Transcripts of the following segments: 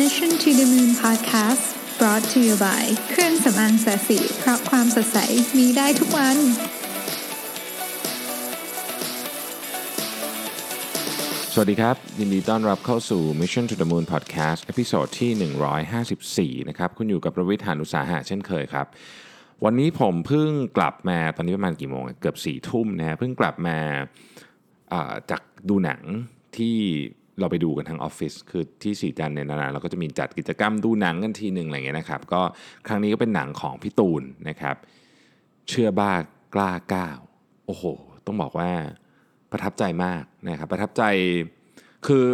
Mission to the Moon Podcast brought to you by เครื่องสำอางแสสีเพราะความสดใสมีได้ทุกวันสวัสดีครับ ยินดีต้อนรับเข้าสู่ Mission to the Moon Podcast ตอนที่ 154 นะครับ คุณอยู่กับประวิทยานุสาหะเช่นเคยครับ วันนี้ผมเพิ่งกลับมาตอนนี้ประมาณกี่โมง เกือบ4ี่ทุ่มนะฮะเพิ่งกลับมาาจากดูหนังที่ เราไปดูกันทั้งออฟฟิศคือที่สีจันเนี่ยนานๆเราก็จะมีจัดกิจกรรมดูหนังกันทีหนึ่งอะไรเงี้ยนะครับ ก็ครั้งนี้ก็เป็นหนังของพี่ตูนนะครับ เชื่อบ้ากล้าก้าวโอ้โห ต้องบอกว่าประทับใจมากนะครับ ประทับใจคือ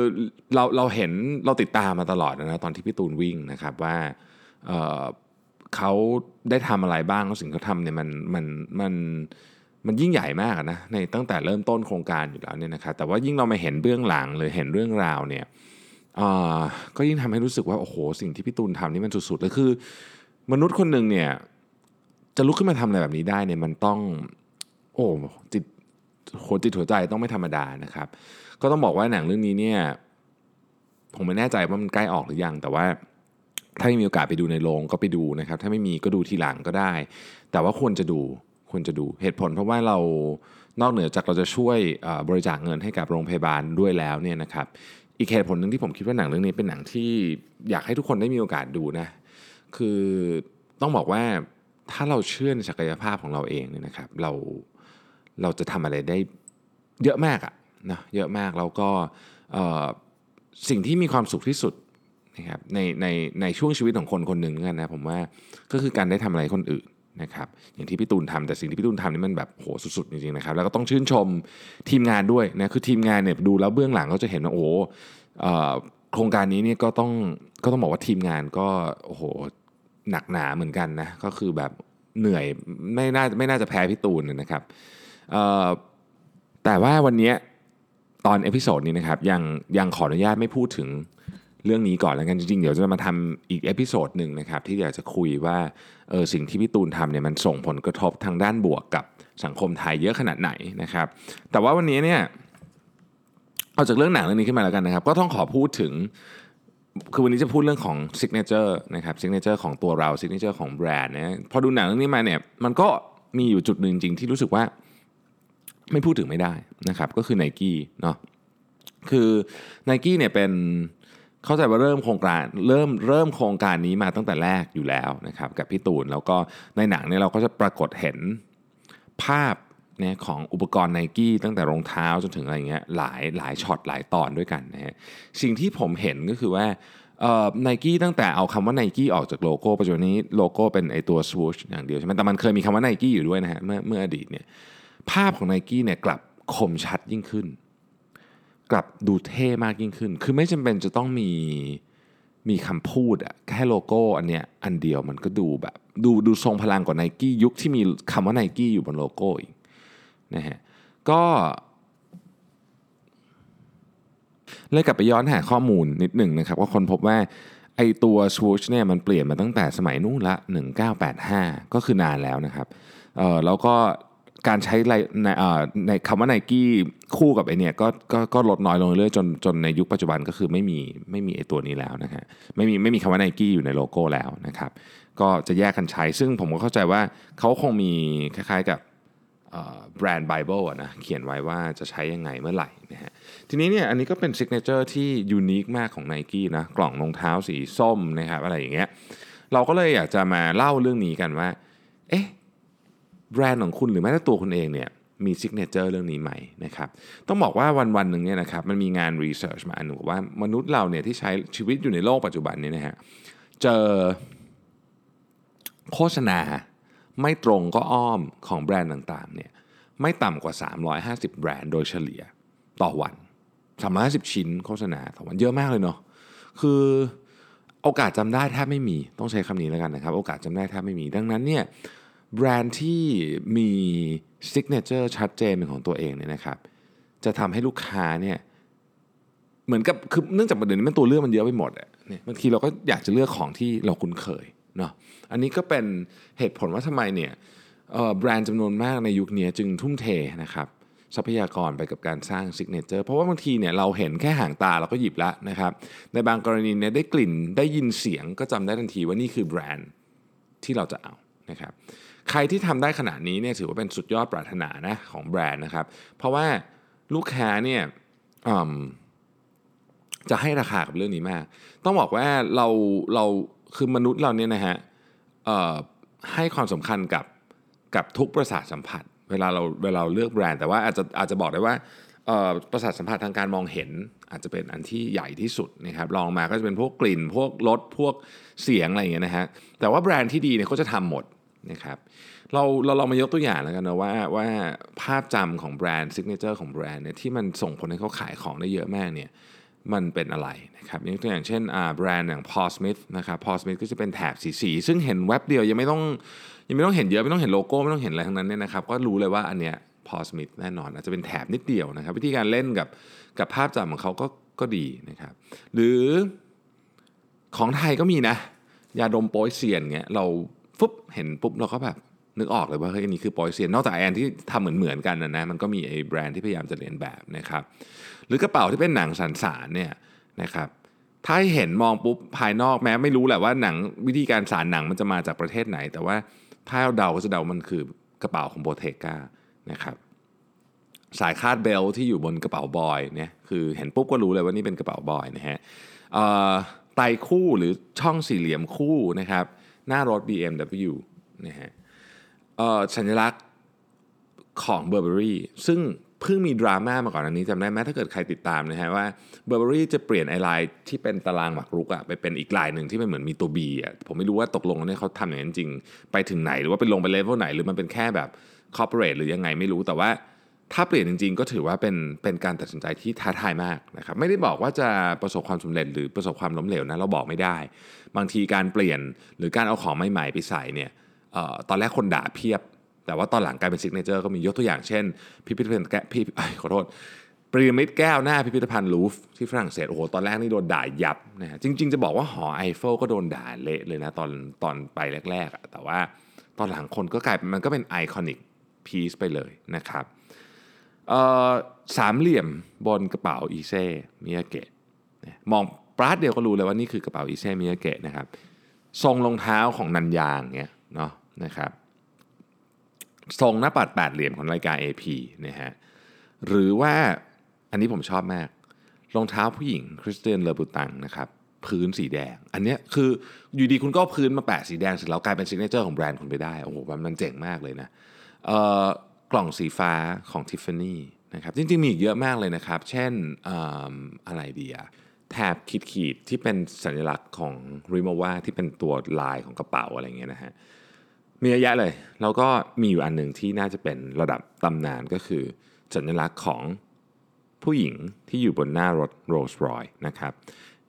เราเราเห็นเราติดตามมาตลอดนะตอนที่พี่ตูนวิ่งนะครับว่าเเขาได้ทำอะไรบ้างแล้วสิ่งที่เขาทำเนี่ยมันมันมันมัน มันยิ่งใหญ่มากนะในตั้งแต่เริ่มต้นโครงการอยู่แล้วเนี่ยนะครับแต่ว่ายิ่งเรามาเห็นเบื้องหลังหรือเห็นเรื่องราวเนี่ยอ่อก็ยิ่งทำให้รู้สึกว่าโอ้โหสิ่งที่พี่ตูนทำนี่มันสุดๆเลยคือ มนุษย์คนหนึ่งเนี่ยจะลุกขึ้นมาทำอะไรแบบนี้ได้เนี่ยมันต้องโอ้จิตหัวจิตหัวใจต้องไม่ธรรมดานะครับ ก็ต้องบอกว่าหนังเรื่องนี้เนี่ยผมไม่แน่ใจว่ามันใกล้ออกหรือยัง แต่ว่าถ้ามีโอกาสไปดูในโรงก็ไปดูนะครับ ถ้าไม่มีก็ดูทีหลังก็ได้ แต่ว่าควรจะดู ควรจะดูเหตุผลเพราะว่าเรานอกเหนือจากเราจะช่วยบริจาคเงินให้กับโรงพยาบาลด้วยแล้วเนี่ยนะครับอีกเหตุผลหนึ่งที่ผมคิดว่าหนังเรื่องนี้เป็นหนังที่อยากให้ทุกคนได้มีโอกาสดูนะคือต้องบอกว่าถ้าเราเชื่อในศักยภาพของเราเองเนี่ยนะครับเราเราจะทำอะไรได้เยอะมากอะนะเยอะมากแล้วก็สิ่งที่มีความสุขที่สุดนะครับในในในช่วงชีวิตของคนคนหนึ่งกันนะผมว่าก็คือการได้ทำอะไรคนอื่น นะครับอย่างที่พี่ตูนทำแต่สิ่งที่พี่ตูนทำนี่มันแบบโหสุดๆจริงๆนะครับแล้วก็ต้องชื่นชมทีมงานด้วยนะคือทีมงานเนี่ยดูแล้วเบื้องหลังก็จะเห็นว่าโอ้โครงการนี้เนี่ยก็ต้องก็ต้องบอกว่าทีมงานก็โอ้โหหนักหนาเหมือนกันนะก็คือแบบเหนื่อยไม่น่าไม่น่าจะแพ้พี่ตูนนะครับแต่ว่าวันนี้ตอน episode นี้นะครับยังยังขออนุญาตไม่พูดถึง เรื่องนี้ก่อนแล้วกันจริงๆ เดี๋ยวจะมาทำอีก episode หนึ่งนะครับที่อยากจะคุยว่าเออสิ่งที่พี่ตูนทำเนี่ยมันส่งผลกระทบทางด้านบวกกับสังคมไทยเยอะขนาดไหนนะครับ แต่ว่าวันนี้เนี่ยเอาจากเรื่องหนังเรื่องนี้ขึ้นมาแล้วกันนะครับ ก็ต้องขอพูดถึงคือวันนี้จะพูดเรื่องของ signature นะครับ signature ของตัวเรา signature ของแบรนด์นะพอดูหนังเรื่องนี้มาเนี่ยมันก็มีอยู่จุดหนึ่งจริงที่รู้สึกว่าไม่พูดถึงไม่ได้นะครับ ก็คือ n i กี้เนาะคือ n i กี้เนี่ยเป็น เข้าใจว่าเริ่มโครงการเริ่มเริ่มโครงการนี้มาตั้งแต่แรกอยู่แล้วนะครับกับพี่ตูนแล้วก็ในหนังเนี่ยเราก็จะปรากฏเห็นภาพเนี่ยของอุปกรณ์ไนกี้ตั้งแต่รองเท้าจนถึงอะไรเงี้ยหลายหลายช็อตหลายตอนด้วยกันนะฮะสิ่งที่ผมเห็นก็คือว่าไนกี้ตั้งแต่เอาคำว่าไนกี้ออกจากโลโก้ปัจจุบันนี้โลโก้เป็นไอตัว swoosh อย่างเดียวใช่ไหมแต่มันเคยมีคำว่าไนกี้อยู่ด้วยนะฮะเมื่อเมื่ออดีตเนี่ยภาพของไนกี้เนี่ยกลับคมชัดยิ่งขึ้น กลับดูเท่มากยิ่งขึ้น คือไม่จำเป็นจะต้องมีมีคำพูดอะแค่โลโก้อันเนี้ยอันเดียวมันก็ดูแบบดูดูทรงพลังกว่าไนกี้ยุคที่มีคำว่าไนกี้อยู่บนโลโก้อีกนะฮะก็เลยกลับไปย้อนหาข้อมูลนิดหนึ่งนะครับว่าค้นพบว่าไอตัว swoosh เนี่ยมันเปลี่ยนมาตั้งแต่สมัยนู้นละ 1985 ก็คือนานแล้วนะครับเออแล้วก็ การใช้ในในคำว่าไนกี้คู่กับไอเนี่ยก็ก็ก็ลดน้อยลงเรื่อยจนจนในยุคปัจจุบันก็คือไม่มีไม่มีไอตัวนี้แล้วนะฮะไม่มีไม่มีคำว่าไนกี้อยู่ในโลโก้แล้วนะครับก็จะแยกกันใช้ ซึ่งผมก็เข้าใจว่าเขาคงมีคล้ายๆกับ brand bible นะเขียนไว้ว่าจะใช้ยังไงเมื่อไหร่นะฮะทีนี้เนี่ยอันนี้ก็เป็นซิกเนเจอร์ที่ยูนิคมากของ n i กี้นะกล่องรองเท้าสีส้มนะครับอะไรอย่างเงี้ยเราก็เลยอยากจะมาเล่าเรื่องนี้กันว่าเอ๊ะ แบรนด์ของคุณหรือแม้แต่ตัวคุณเองเนี่ยมีซิกเนเจอร์เรื่องนี้ไหมนะครับต้องบอกว่าวันวันหนึ่งเนี่ยนะครับมันมีงานรีเสิร์ชมาอันหนึ่งว่ามนุษย์เราเนี่ยที่ใช้ชีวิตอยู่ในโลกปัจจุบันนี้นะฮะเจอโฆษณาไม่ตรงก็อ้อมของแบรนด์ต่างๆเนี่ยไม่ต่ำกว่า 350 แบรนด์โดยเฉลี่ยต่อวัน 350 ชิ้นโฆษณาต่อวันเยอะมากเลยเนาะคือโอกาสจำได้แทบไม่มีต้องใช้คำนี้แล้วกันนะครับ โอกาสจำได้แทบไม่มี ดังนั้นเนี่ย แบรนด์ที่มี signature ชัดเจนเป็นของตัวเองเนี่ยนะครับ จะทำให้ลูกค้าเนี่ยเหมือนกับคือเนื่องจากปัจจุบันนี้มันตัวเลือกมันเยอะไปหมดอะเนี่ยบางทีเราก็อยากจะเลือกของที่เราคุ้นเคยเนาะอันนี้ก็เป็นเหตุผลว่าทำไมเนี่ยแบรนด์จำนวนมากในยุคนี้จึงทุ่มเทนะครับทรัพยากรไปกับการสร้าง signature เพราะว่าบางทีเนี่ยเราเห็นแค่หางตาเราก็หยิบแล้วนะครับ ในบางกรณีเนี่ยได้กลิ่นได้ยินเสียงก็จำได้ทันทีว่านี่คือแบรนด์ที่เราจะเอานะครับ ใครที่ทำได้ขนาดนี้เนี่ยถือว่าเป็นสุดยอดปรารถนานะของแบรนด์นะครับ เพราะว่าลูกค้าเนี่ยจะให้ราคากับเรื่องนี้มาก ต้องบอกว่าเราเราคือมนุษย์เราเนี่ยนะฮะให้ความสำคัญกับกับทุกประสาทสัมผัส เวลาเราเวลาเราเลือกแบรนด์ แต่ว่าอาจจะอาจจะบอกได้ว่าประสาทสัมผัสทางการมองเห็น อาจจะเป็นอันที่ใหญ่ที่สุดนะครับรองมาก็จะเป็นพวกกลิ่น พวกรสพวกเสียงอะไรอย่างเงี้ยนะฮะแต่ว่าแบรนด์ที่ดีเนี่ยเขาจะทำหมด นะครับเราเราลองมายกตัวอย่างแล้วกันนะว่าว่าภาพจำของแบรนด์ signature ของแบรนด์เนี่ยที่มันส่งผลให้เขาขายของได้เยอะมากเนี่ยมันเป็นอะไรนะครับยกตัวอย่างเช่นแบรนด์อย่าง Paul Smith นะครับ Paul Smith ก็จะเป็นแถบสีๆซึ่งเห็นแว็บเดียวยังไม่ต้องยังไม่ต้องเห็นเยอะไม่ต้องเห็นโลโก้ไม่ต้องเห็นอะไรทั้งนั้นเนี่ยนะครับก็รู้เลยว่าอันเนี้ย Paul Smith แน่นอนอาจจะเป็นแถบนิดเดียวนะครับ วิธีการเล่นกับกับภาพจำของเขาก็ก็ดีนะครับ หรือของไทยก็มีนะยาดมโป๊ยเซียนเงี้ยเรา ฟุบเห็นปุ๊บเราก็แบบนึกออกเลยว่าเฮ้ยนี่คือโปยเซียน นอกจากแอนที่ทำเหมือนเหมือนกันนะนะมันก็มีไอ้แบรนด์ที่พยายามจะเรียนแบบนะครับ หรือกระเป๋าที่เป็นหนังสันสารเนี่ยนะครับถ้าเห็นมองปุ๊บภายนอกแม้ไม่รู้แหละว่าหนังวิธีการสารหนังมันจะมาจากประเทศไหน แต่ว่าถ้าเราเดาก็จะเดามันคือกระเป๋าของโบเทกานะครับสายคาดเบลที่อยู่บนกระเป๋าบอยเนี่ยคือเห็นปุ๊บก็รู้เลยว่านี่เป็นกระเป๋าบอยนะฮะไตคู่หรือช่องสี่เหลี่ยมคู่นะครับ หน้ารถ BMW นะฮะสัญลักษณ์ของ Burberry ซึ่งเพิ่งมีดราม่ามาก่อนอันนี้จำได้ไหมถ้าเกิดใครติดตามนะฮะว่า Burberry จะเปลี่ยนไอไลน์ที่เป็นตารางหมากรุกอะไปเป็นอีกลายหนึ่งที่มันเหมือนมีตัว B อะผมไม่รู้ว่าตกลงเนี่ยเขาทำอย่างนั้นจริง ไปถึงไหนหรือว่าไปลงไปเลเวลไหน หรือมันเป็นแค่แบบ corporate หรือยังไงไม่รู้แต่ว่า ถ้าเปลี่ยนจริงๆ ก็ถือว่าเป็นเป็นการตัดสินใจที่ท้าทายมากนะครับไม่ได้บอกว่าจะประสบความสำเร็จหรือประสบความล้มเหลวนะเราบอกไม่ได้ บางทีการเปลี่ยนหรือการเอาของใหม่ๆไปใส่เนี่ยตอนแรกคนด่าเพียบ แต่ว่าตอนหลังกลายเป็น signature ก็มียกตัวอย่างเช่น พิพิธภัณฑ์แก้วพีขอโทษพีระมิดแก้วหน้าพิพิธภัณฑ์ลูฟร์ที่ฝรั่งเศสโอ้โหตอนแรกนี่โดนด่ายับนะฮะจริง ๆ จะบอกว่าหอไอเฟลก็โดนด่าเละเลยนะตอนตอนไปแรกๆแต่ว่าตอนหลังคนก็กลายเป็นมันก็เป็นไอคอนิกพีซไปเลยนะครับ สามเหลี่ยมบนกระเป๋าอีเซ่มิยาเกะมองปราดเดียวก็รู้เลยว่านี่คือกระเป๋าอีเซ่มิยาเกะนะครับทรงรองเท้าของนันยางเนี่ยเนาะนะครับทรงหน้าปัดแปดเหลี่ยมของรายการ AP นะฮะหรือว่าอันนี้ผมชอบมากรองเท้าผู้หญิงคริสเตียนเลอบูตังนะครับพื้นสีแดง อันนี้คืออยู่ดีคุณก็พื้นมาแปะสีแดงเสร็จแล้วกลายเป็น signature ของแบรนด์คุณไปได้โอ้โหมันเจ๋งมากเลยนะ กล่องสีฟ้าของ Tiffany นะครับจริงๆ มีอีกเยอะมากเลยนะครับ เช่นอะไรดีอะแถบขีดๆที่เป็นสัญลักษณ์ของ r i m o v a ที่เป็นตัวลายของกระเป๋าอะไรเงี้ยนะฮะมีเยอะแยะเลย แล้วก็มีอยู่อันหนึ่งที่น่าจะเป็นระดับตำนานก็คือ สัญลักษณ์ของผู้หญิงที่อยู่บนหน้ารถ Rolls Royce นะครับ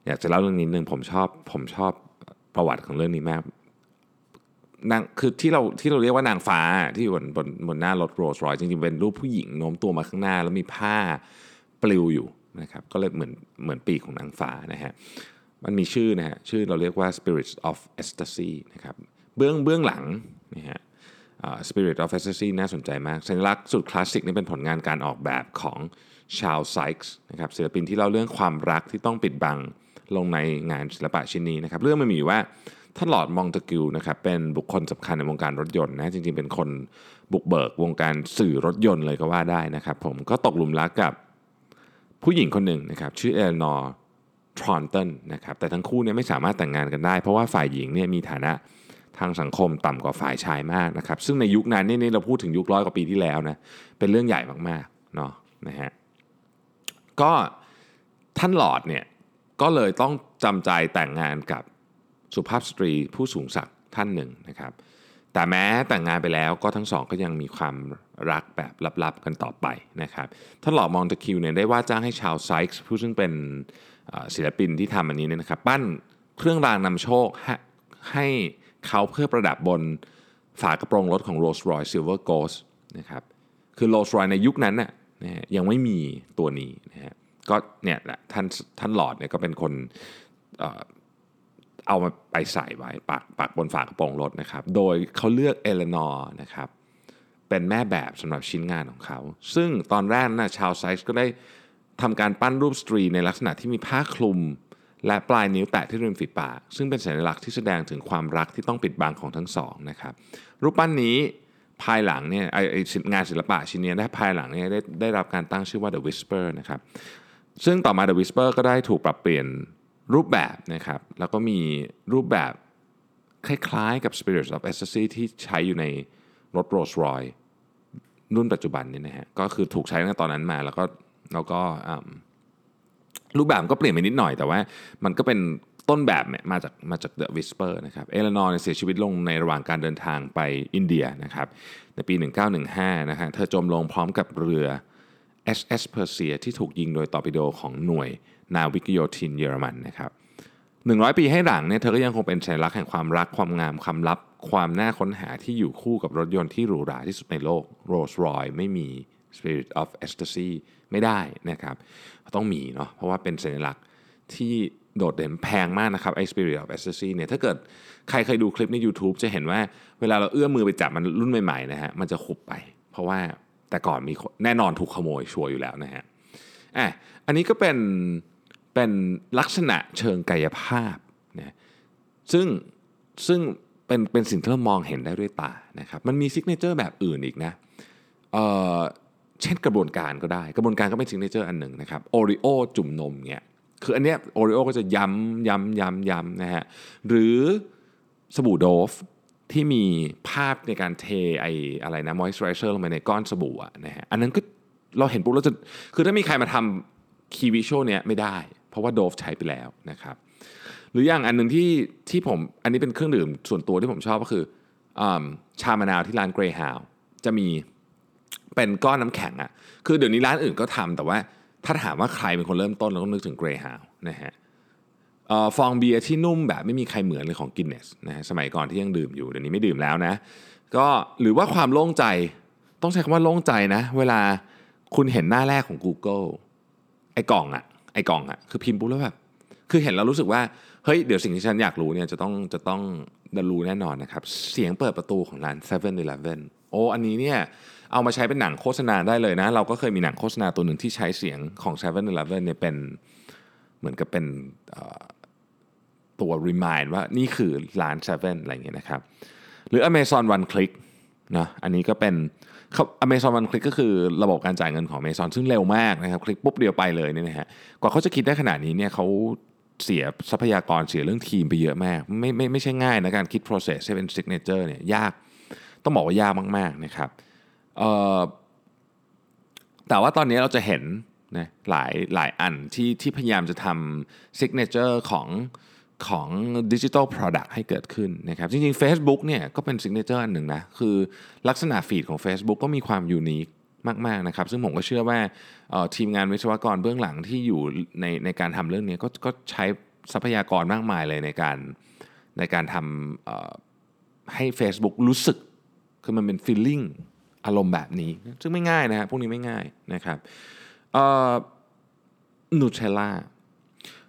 อยากจะเล่าเรื่องนี้หนึ่งผมชอบผมชอบประวัติของเรื่องนี้มาก นางคือที่เราที่เราเรียกว่านางฟ้าที่อยู่บนบนบนหน้ารถโรลส์รอยจริงๆ เป็นรูปผู้หญิงโน้มตัวมาข้างหน้า แล้วมีผ้าปลิวอยู่นะครับก็เลยเหมือนเหมือนปีกของนางฟ้านะฮะมันมีชื่อนะฮะชื่อเราเรียกว่า Spirits of Ecstasy นะครับเบื้องเบื้องหลังนะฮะ Spirit of Ecstasy น่าสนใจมากสัญลักษณ์สุดคลาสสิกนี่เป็นผลงานการออกแบบของชาวไซค์นะครับศิลปินที่เล่าเรื่องความรักที่ต้องปิดบังลงในงานศิลปะชิ้นนี้นะครับเรื่องมันมีว่า ท่านลอร์ดมอนตากิวนะครับเป็นบุคคลสำคัญในวงการรถยนต์นะจริงๆเป็นคนบุกเบิกวงการสื่อรถยนต์เลยก็ว่าได้นะครับ ผมก็ตกหลุมรักกับผู้หญิงคนหนึ่งนะครับชื่อเอเลนอร์ ธอร์นตันนะครับแต่ทั้งคู่เนี่ยไม่สามารถแต่งงานกันได้ เพราะว่าฝ่ายหญิงเนี่ยมีฐานะทางสังคมต่ำกว่าฝ่ายชายมากนะครับซึ่งในยุคนั้นนี่เราพูดถึงยุคร้อยกว่าปีที่แล้วนะเป็นเรื่องใหญ่มากๆเนาะนะฮะก็ท่านหลอดเนี่ยก็เลยต้องจำใจแต่งงานกับ สุภาพสตรีผู้สูงศักดิ์ท่านหนึ่งนะครับ แต่แม้แต่งงานไปแล้วก็ทั้งสองก็ยังมีความรักแบบลับๆกันต่อไปนะครับท่านหลอดมองตะคิวเนี่ยได้ว่าจ้างให้ชาวไซค์ผู้ซึ่งเป็นศิลปินที่ทำอันนี้เนี่ยนะครับปั้นเครื่องรางนำโชคให้เขาเพื่อประดับบนฝากระโปรงรถของ Rolls Royce Silver Ghost นะครับคือ Rolls Royce ในยุคนั้นน่ะยังไม่มีตัวนี้นะฮะก็เนี่ยแหละท่านท่านลอร์ดเนี่ยก็เป็นคน เอามาไปใส่ไว้ปักปักบนฝากระโปรงรถนะครับ โดยเขาเลือกเอเลนอร์นะครับเป็นแม่แบบสำหรับชิ้นงานของเขา ซึ่งตอนแรกนะชาวไซส์ก็ได้ทำการปั้นรูปสตรีในลักษณะที่มีผ้าคลุม และปลายนิ้วแตะที่ริมฝีปาก ซึ่งเป็นสัญลักษณ์ที่แสดงถึงความรักที่ต้องปิดบังของทั้งสองนะครับ รูปปั้นนี้ภายหลังเนี่ยไองานศิลปะชิ้นนี้ได้ภายหลังเนี่ยได้ได้รับการตั้งชื่อว่า The Whisper นะครับซึ่งต่อมา The Whisper ก็ได้ถูกปรับเปลี่ยน รูปแบบนะครับ แล้วก็มีรูปแบบคล้ายๆกับ Spirit of Ecstasy ที่ใช้อยู่ในรถ Rolls Royce รุ่นปัจจุบันนี่นะฮะ ก็คือถูกใช้ตั้งตอนนั้นมาแล้วก็แล้วก็รูปแบบก็เปลี่ยนไปนิดหน่อยแต่ว่ามันก็เป็นต้นแบบมาจากมาจาก The Whisper นะครับ เอเลนอร์เนี่ยเสียชีวิตลงในระหว่างการเดินทางไปอินเดียนะครับ ในปี 1915 นะฮะ เธอจมลงพร้อมกับเรือ SS Persia ที่ถูกยิงโดยตอร์ปิโดของหน่วย นาวิกโยธินเยอรมันนะครับ100 ปีให้หลังเนี่ยเธอก็ยังคงเป็นสัญลักษณ์แห่งความรักความงามความลับ ความน่าค้นหาที่อยู่คู่กับรถยนต์ที่หรูหราที่สุดในโลก Rolls Royce ไม่มี Spirit of Ecstasy ไม่ได้นะครับต้องมีเนาะเพราะว่าเป็นสัญลักษณ์ที่โดดเด่นแพงมากนะครับไอ้ Spirit of Ecstasy เนี่ยถ้าเกิดใครเคยดูคลิปใน YouTube จะเห็นว่าเวลาเราเอื้อมมือไปจับมันรุ่นใหม่ๆนะฮะมันจะผลุบไป เพราะว่าแต่ก่อนมีแน่นอนถูกขโมยชัวร์อยู่แล้วนะฮะอะอันนี้ก็เป็น เป็นลักษณะเชิงกายภาพนะซึ่งซึ่งเป็นเป็นสิ่งที่เรามองเห็นได้ด้วยตานะครับมันมี signature แบบอื่นอีกนะเช่นกระบวนการก็ได้ กระบวนการก็เป็น signature อันหนึ่งนะครับ Oreo จุ่มนมเนี่ยคืออันเนี้ย Oreo ก็จะย้ำย้ำย้ำย้ำนะฮะหรือสบู่ Dove ที่มีภาพในการเทไออะไรนะมอยส์ไรเจอร์ลงไปในก้อนสบู่อะนะฮะอันนั้นก็เราเห็นปุ๊บเราจะคือถ้ามีใครมาทำคีวิชวลเนี้ยไม่ได้ เพราะว่า Dove ใช้ไปแล้วนะครับหรืออย่างอันหนึ่งที่ที่ผมอันนี้เป็นเครื่องดื่มส่วนตัวที่ผมชอบก็คืออชามะนาวที่ร้านเกรฮาวจะมีเป็นก้อนน้ำแข็งอะคือเดี๋ยวนี้ร้านอื่นก็ทำแต่ว่าถ้าถามว่าใครเป็นคนเริ่มต้นเราต้องนึกถึงเกรฮาวนะฮะฟองเบียร์ที่นุ่มแบบไม่มีใครเหมือนเลยของกินเนสนะฮะสมัยก่อนที่ยังดื่มอยู่เดี๋ยวนี้ไม่ดื่มแล้วนะก็หรือว่าความโล่งใจต้องใช้คำว่าโล่งใจนะ เวลาคุณเห็นหน้าแรกของ Google ไอ้กล่องอะ ไอ้กล่องอะคือพิมพ์ปุ๊บแล้วแบบคือเห็นแล้วรู้สึกว่าเฮ้ยเดี๋ยวสิ่งที่ฉันอยากรู้เนี่ยจะต้องจะต้องดรู้แน่นอนนะครับ เสียงเปิดประตูของร้าน7 e เ e ่ e อโอ้อันนี้เนี่ยเอามาใช้เป็นหนังโฆษณาได้เลยนะ เราก็เคยมีหนังโฆษณาตัวหนึ่งที่ใช้เสียงของ7 e เ e ่ e เนี่ยเป็นเหมือนกับเป็นตัว remind ว่านี่คือร้าน7อะไรอย่างเงี้ยนะครับ หรือ Amazon One Click นะอันนี้ก็เป็น เขา Amazon One Click ก็คือระบบการจ่ายเงินของ Amazon ซึ่งเร็วมากนะครับ คลิกปุ๊บเดียวไปเลยเนี่ยนะฮะกว่าเขาจะคิดได้ขนาดนี้เนี่ยเขาเสียทรัพยากรเสียเรื่องทีมไปเยอะมาก ไม่ไม่ไม่ใช่ง่ายนะการคิด process ให้เป็น signature เนี่ยยากต้องบอกว่ายากมากๆนะครับเอ่อแต่ว่าตอนนี้เราจะเห็นนะหลายหลายอันที่ที่พยายามจะทำ signature ของ ของดิจิทัล Product ให้เกิดขึ้นนะครับจริงๆ Facebook เนี่ยก็เป็น signature อันหนึ่งนะ คือลักษณะฟีดของ Facebook ก็มีความยูนิคมากๆนะครับ ซึ่งผมก็เชื่อว่าออทีมงานวิศวกรเบื้องหลังที่อยู่ในในการทำเรื่องนี้ก็ก็ใช้ทรัพยากรมากมายเลยในการในการทำออให้ Facebook รู้สึก คือมันเป็น feeling อารมณ์แบบนี้ ซึ่งไม่ง่ายนะฮะพวกนี้ไม่ง่ายนะครับนูเทลล่า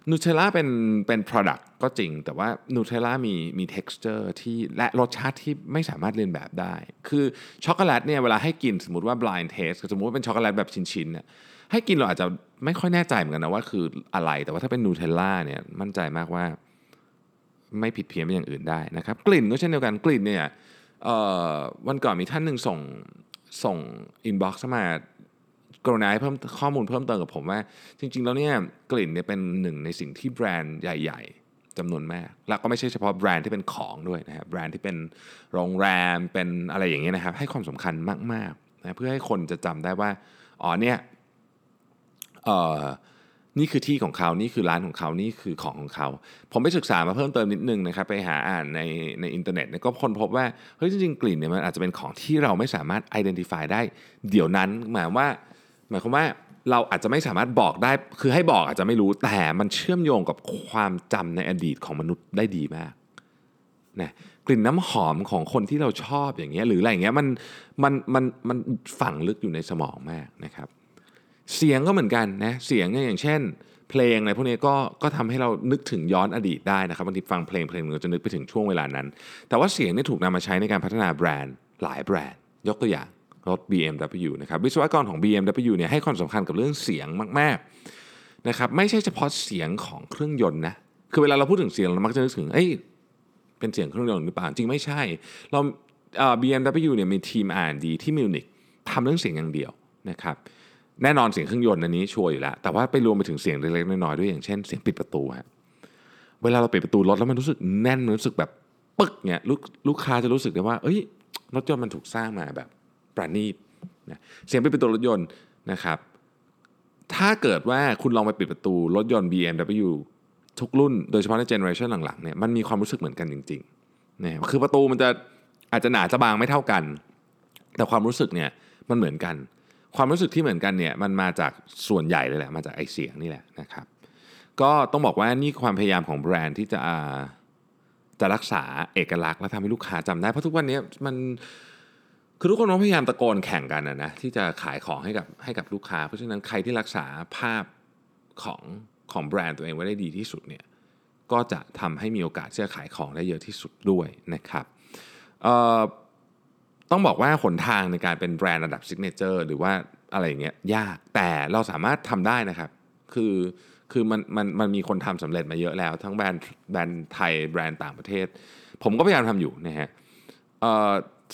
นูเทลล่าเป็นเป็น product ก็จริง แต่ว่านูเทลล่ามีมี texture ที่และรสชาติที่ไม่สามารถเรียนแบบได้ คือช็อกโกแลตเนี่ยเวลาให้กินสมมติว่า blind taste สมมติว่าเป็นช็อกโกแลตแบบชิ้นๆเนี่ยให้กินเราอาจจะไม่ค่อยแน่ใจเหมือนกันนะว่าคืออะไร แต่ว่าถ้าเป็น Nutella เนี่ยมั่นใจมากว่าไม่ผิดเพี้ยนไปอย่างอื่นได้นะครับ กลิ่นก็เช่นเดียวกันกลิ่นเนี่ยวันก่อนมีท่านหนึ่งส่งส่ง inbox มา กรุณาให้เพิ่มข้อมูลเพิ่มเติมกับผมว่า จริง ๆ แล้วเนี่ยกลิ่นเนี่ยเป็นหนึ่งในสิ่งที่แบรนด์ใหญ่ ๆจำนวนมาก แล้วก็ไม่ใช่เฉพาะแบรนด์ที่เป็นของด้วยนะครับแบรนด์ที่เป็นโรงแรมเป็นอะไรอย่างเงี้ยนะครับให้ความสำคัญมากๆนะเพื่อให้คนจะจำได้ว่าอ๋อเนี่ยเอ่อนี่คือที่ของเขา นี่คือร้านของเขา นี่คือของของเขา ผมไปศึกษามาเพิ่มเติมนิดนึงนะครับ ไปหาอ่านในในอินเทอร์เน็ตเนี่ยก็ค้นพบว่า เฮ้ยจริงๆ กลิ่นเนี่ยมันอาจจะเป็นของที่เราไม่สามารถ identify ได้ เดี๋ยวนั้นหมายว่า หมายความว่าเราอาจจะไม่สามารถบอกได้ คือให้บอกอาจจะไม่รู้ แต่มันเชื่อมโยงกับความจำในอดีตของมนุษย์ได้ดีมากนะกลิ่นน้ำหอมของคนที่เราชอบอย่างเงี้ยหรืออะไรอย่างเงี้ยมันมันมันมันฝังลึกอยู่ในสมองมากนะครับ เสียงก็เหมือนกันนะเสียงเนี่ยอย่างเช่น เพลงอะไรพวกนี้ก็ก็ทำให้เรานึกถึงย้อนอดีตได้นะครับบางทีฟังเพลงเพลงหนึ่งจะนึกไปถึงช่วงเวลานั้น แต่ว่าเสียงเนี่ยถูกนำมาใช้ในการพัฒนาแบรนด์หลายแบรนด์ ยกตัวอย่าง รถ BMW นะครับวิศวกรของ BMW เนี่ยให้ความสำคัญกับเรื่องเสียงมากๆนะครับไม่ใช่เฉพาะเสียงของเครื่องยนต์นะคือเวลาเราพูดถึงเสียงเรามักจะนึกถึงเอ้ยเป็นเสียงเครื่องยนต์หรือเปล่าจริงไม่ใช่ เราเอ่อ BMW เนี่ยมีทีม R&D ที่มิวนิกทำเรื่องเสียงอย่างเดียวนะครับแน่นอนเสียงเครื่องยนต์อันนี้ชัวร์อยู่แล้ว แต่ว่าไปรวมไปถึงเสียงเล็กๆน้อยๆด้วยอย่างเช่นเสียงปิดประตูฮะเวลาเราปิดประตูรถแล้วมันรู้สึกแน่นมันรู้สึกแบบปึ๊กเนี่ยลูกลูกค้าจะรู้สึกได้ว่า เอ้ยรถยนต์มันถูกสร้างมาแบบ ประณีตนะเสียงปิดประตูรถยนต์นะครับ ถ้าเกิดว่าคุณลองไปปิดประตูรถยนต์ BMW ทุกรุ่นโดยเฉพาะในเจเนอเรชันหลังๆเนี่ยมันมีความรู้สึกเหมือนกันจริงๆนะคือประตูมันจะอาจจะหนาจะบางไม่เท่ากัน แต่ความรู้สึกเนี่ยมันเหมือนกัน ความรู้สึกที่เหมือนกันเนี่ยมันมาจากส่วนใหญ่เลยแหละมาจากไอเสียงนี่แหละนะครับ ก็ต้องบอกว่านี่ความพยายามของแบรนด์ที่จะจะรักษาเอกลักษณ์และทำให้ลูกค้าจำได้ เพราะทุกวันนี้มัน คือทุกคนต้องพยายามตะโกนแข่งกันนะนะที่จะขายของให้กับให้กับลูกค้า เพราะฉะนั้นใครที่รักษาภาพของของแบรนด์ตัวเองไว้ได้ดีที่สุดเนี่ยก็จะทำให้มีโอกาสที่จะขายของได้เยอะที่สุดด้วยนะครับต้องบอกว่าหนทางในการเป็นแบรนด์ระดับ signature หรือว่าอะไรอย่างเงี้ยยากแต่เราสามารถทำได้นะครับ คือคือมันมันมันมีคนทำสำเร็จมาเยอะแล้ว ทั้งแบรนด์แบรนด์ไทยแบรนด์ต่างประเทศ ผมก็พยายามทำอยู่นะฮะ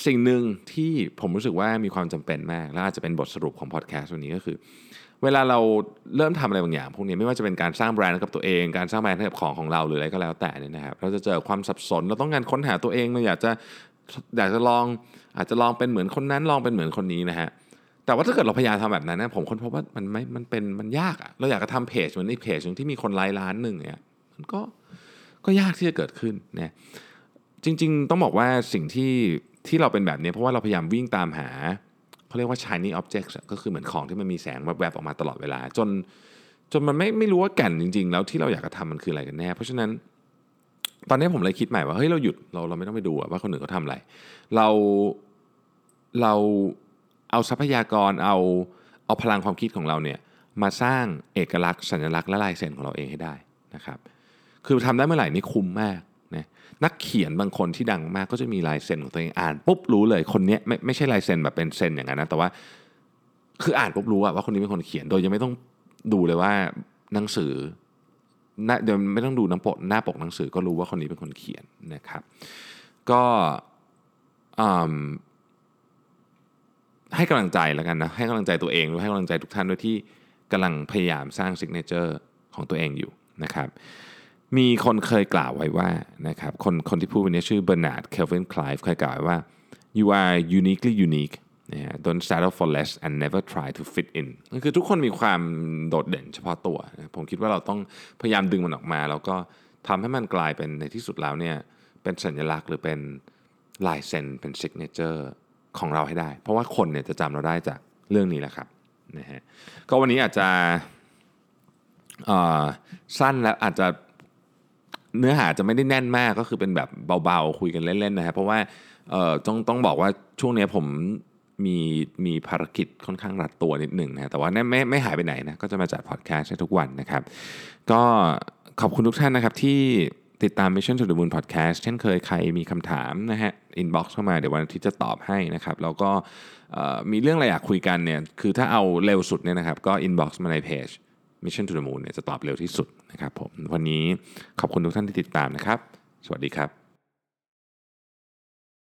สิ่งหนึ่งที่ผมรู้สึกว่ามีความจำเป็นมาก และอาจจะเป็นบทสรุปของพอดแคสต์วันนี้ก็คือ เวลาเราเริ่มทำอะไรบางอย่าง พวกนี้ไม่ว่าจะเป็นการสร้างแบรนด์กับตัวเอง การสร้างแบรนด์ให้กับของของเราหรืออะไรก็แล้วแต่เนี่ยนะครับเราจะเจอความสับสนเราต้องการค้นหาตัวเองเราอยากจะอยากจะลองอาจจะลองเป็นเหมือนคนนั้นลองเป็นเหมือนคนนี้นะฮะแต่ว่าถ้าเกิดเราพยายามทำแบบนั้นนะผมค้นพบว่ามันไม่มันเป็นมันยากอะเราอยากจะทำเพจเหมือนในเพจนึงที่มีคนไลค์ล้านหนึ่งเนี่ยมันก็ก็ยากที่จะเกิดขึ้นนะจริง ๆ ต้องบอกว่าสิ่งที่ ที่เราเป็นแบบนี้เพราะว่าเราพยายามวิ่งตามหาเขาเรียกว่า shiny objects ก็คือเหมือนของที่มันมีแสงแวบๆออกมาตลอดเวลา จนจนมันไม่ไม่รู้ว่าแก่นจริง ๆ แล้วที่เราอยากจะทำมันคืออะไรกันแน่ เพราะฉะนั้น ตอนนี้ผมเลยคิดใหม่ว่าเฮ้ยเราหยุดเราเราไม่ต้องไปดูว่าคนอื่นเขาทำอะไร เราเราเอาทรัพยากรเอาเอาพลังความคิดของเราเนี่ยมาสร้างเอกลักษณ์สัญลักษณ์และลายเซ็นของเราเองให้ได้นะครับ คือทำได้เมื่อไหร่นี่คุ้มมาก นักเขียนบางคนที่ดังมากก็จะมีลายเซ็นของตัวเองอ่านปุ๊บรู้เลยคนเนี้ยไม่ไม่ใช่ลายเซ็นแบบเป็นเซ็นอย่างนั้นนะแต่ว่าคืออ่านปุ๊บรู้ว่าคนนี้เป็นคนเขียนโดยยังไม่ต้องดูเลยว่าหนังสือเดี๋ยวไม่ต้องดูหน้าปกหน้าปกหนังสือก็รู้ว่าคนนี้เป็นคนเขียนนะครับ ก็ให้กำลังใจแล้วกันนะให้กำลังใจตัวเองด้วยให้กำลังใจทุกท่านด้วยที่กำลังพยายามสร้าง signature ของตัวเองอยู่นะครับ มีคนเคยกล่าวไว้ว่านะครับคนคนที่พูดวันนี้ชื่อ Bernard Kelvin Clive เคยกล่าวไว้ว่า you are uniquely unique นะฮะ don't settle for less and never try to fit in ก็คือทุกคนมีความโดดเด่นเฉพาะตัวนะผมคิดว่าเราต้องพยายามดึงมันออกมา แล้วก็ทำให้มันกลายเป็นในที่สุดแล้วเนี่ยเป็นสัญลักษณ์หรือเป็นลายเซ็นเป็น signature ของเราให้ได้ เพราะว่าคนเนี่ยจะจำเราได้จากเรื่องนี้แหละครับนะฮะก็วันนี้อาจจะอ่อสั้นและอาจจะ เนื้อหาจะไม่ได้แน่นมากก็คือเป็นแบบเบาๆ คุยกันเล่นๆนะครับเพราะว่าเอ่อต้องต้องบอกว่าช่วงนี้ผมมีมีภารกิจค่อนข้างรัดตัวนิดหนึ่งนะแต่ว่าไม่ไม่ไม่หายไปไหนนะก็จะมาจัดพอดแคสต์ทุกวันนะครับ ก็ขอบคุณทุกท่านนะครับที่ติดตาม Mission to the Moon Podcast เช่นเคยใครมีคำถามนะฮะ inbox เข้ามาเดี๋ยววันอาทิตย์จะตอบให้นะครับ แล้วก็มีเรื่องอะไรอยากคุยกันเนี่ยคือถ้าเอาเร็วสุดเนี่ยนะครับก็ inbox มาในเพจ Mission to the Moon เนี่ยจะตอบเร็วที่สุดนะครับผมวันนี้ขอบคุณทุกท่านที่ติดตามนะครับ สวัสดีครับ